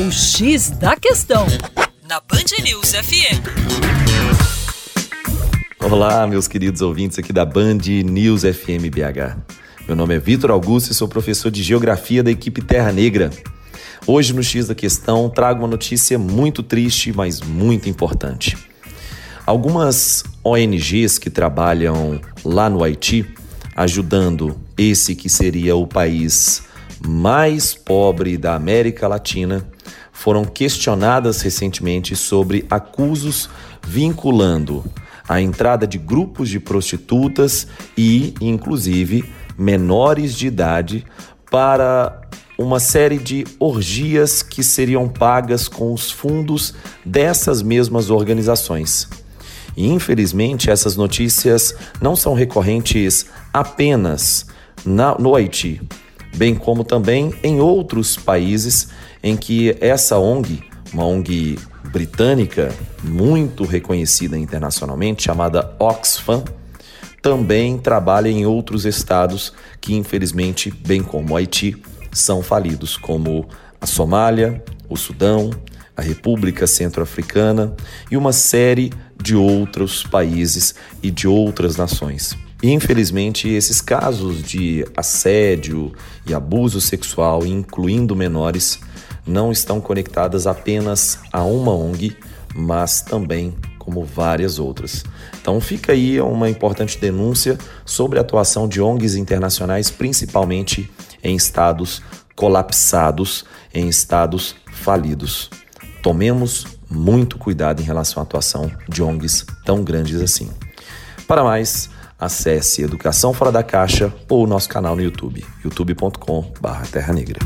O X da Questão, na Band News FM. Olá, meus queridos ouvintes aqui da Band News FM BH. Meu nome é Vitor Augusto e sou professor de Geografia da equipe Terra Negra. Hoje no X da Questão trago uma notícia muito triste, mas muito importante. Algumas ONGs que trabalham lá no Haiti, ajudando esse que seria o país mais pobre da América Latina, foram questionadas recentemente sobre acusos vinculando a entrada de grupos de prostitutas e, inclusive, menores de idade para uma série de orgias que seriam pagas com os fundos dessas mesmas organizações. E infelizmente essas notícias não são recorrentes apenas na, no Haiti, bem como também em outros países em que essa ONG, uma ONG britânica muito reconhecida internacionalmente, chamada Oxfam, também trabalha em outros estados que, infelizmente, bem como Haiti, são falidos, como a Somália, o Sudão, a República Centro-Africana e uma série de outros países e de outras nações. E, infelizmente, esses casos de assédio e abuso sexual, incluindo menores, não estão conectadas apenas a uma ONG, mas também como várias outras. Então fica aí uma importante denúncia sobre a atuação de ONGs internacionais, principalmente em estados colapsados, em estados falidos. Tomemos muito cuidado em relação à atuação de ONGs tão grandes assim. Para mais, acesse Educação Fora da Caixa ou o nosso canal no YouTube, youtube.com/terra negra.